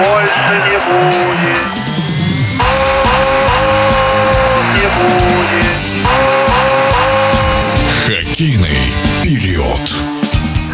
больше не будет. Не будет. Хоккейный период.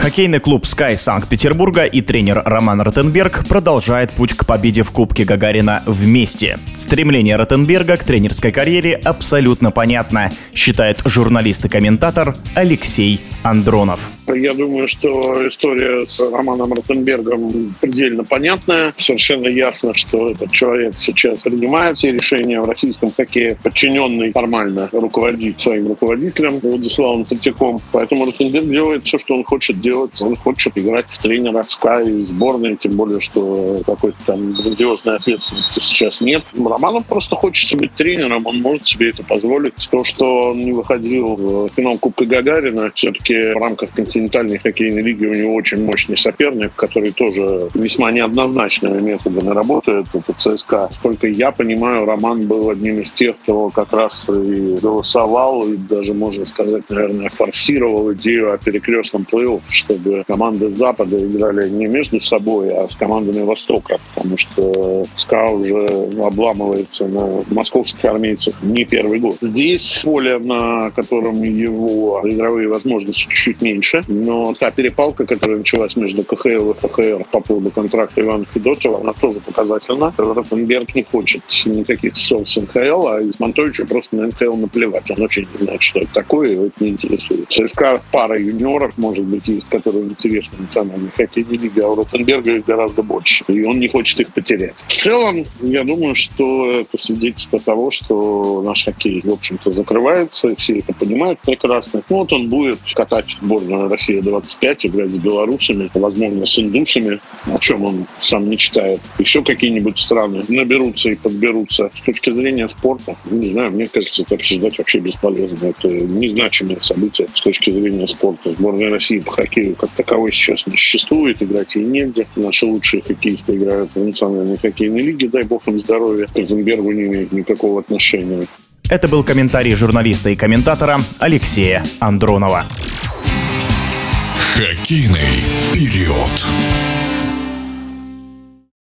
Хоккейный клуб «Скай» Санкт-Петербурга и тренер Роман Ротенберг продолжает путь к победе в Кубке Гагарина вместе. Стремление Ротенберга к тренерской карьере абсолютно понятно, считает журналист и комментатор Алексей Андронов. Я думаю, что история с Романом Ротенбергом предельно понятная. Совершенно ясно, что этот человек сейчас принимает все решения в российском хоккее, подчиненный формально руководить своим руководителем Владиславом Третьяком. Поэтому Ротенберг делает все, что он хочет делать. Он хочет играть в тренера Sky сборной, тем более, что какой-то там грандиозной ответственности сейчас нет. Романов просто хочется быть тренером, он может себе это позволить. То, что он не выходил в финал Кубка Гагарина, все-таки в рамках континентальной хоккейной лиги у него очень мощный соперник, который тоже весьма неоднозначными методами работает. Это ЦСКА. Сколько я понимаю, Роман был одним из тех, кто как раз и голосовал, и даже, можно сказать, наверное, форсировал идею о перекрестном плей-офф, чтобы команды Запада играли не между собой, а с командами Востока, потому что СКА уже обламывается на московских армейцах не первый год. Здесь поле, на котором его игровые возможности чуть меньше, но та перепалка, которая началась между КХЛ и ФХР по поводу контракта Ивана Федотова, она тоже показательна. Ротенберг не хочет никаких ссор с НХЛ, а из Монтовича просто на НХЛ наплевать. Он вообще не знает, что это такое, его это не интересует. ЦСКА пара юниоров, может быть, есть, которые интересны национальной хоккейной лиге, а у Ротенберга их гораздо больше. И он не хочет их потерять. В целом, я думаю, что это свидетельство того, что наш хоккей, в общем-то, закрывается, все это понимают прекрасно. Ну, вот он будет катать сборную Россия-25, играть с белорусами, возможно, с индусами, о чем он сам мечтает. Еще какие-нибудь страны наберутся и подберутся. С точки зрения спорта, ну, не знаю, мне кажется, это обсуждать вообще бесполезно. Это незначимое событие с точки зрения спорта. Сборная России по хоккею как таковой сейчас не существует, играть ей негде. Наши лучшие хоккеисты играют в национальной хоккейной лиге, дай бог им здоровья. К не имеет никакого отношения. Это был комментарий журналиста и комментатора Алексея Андронова. Хоккейный период.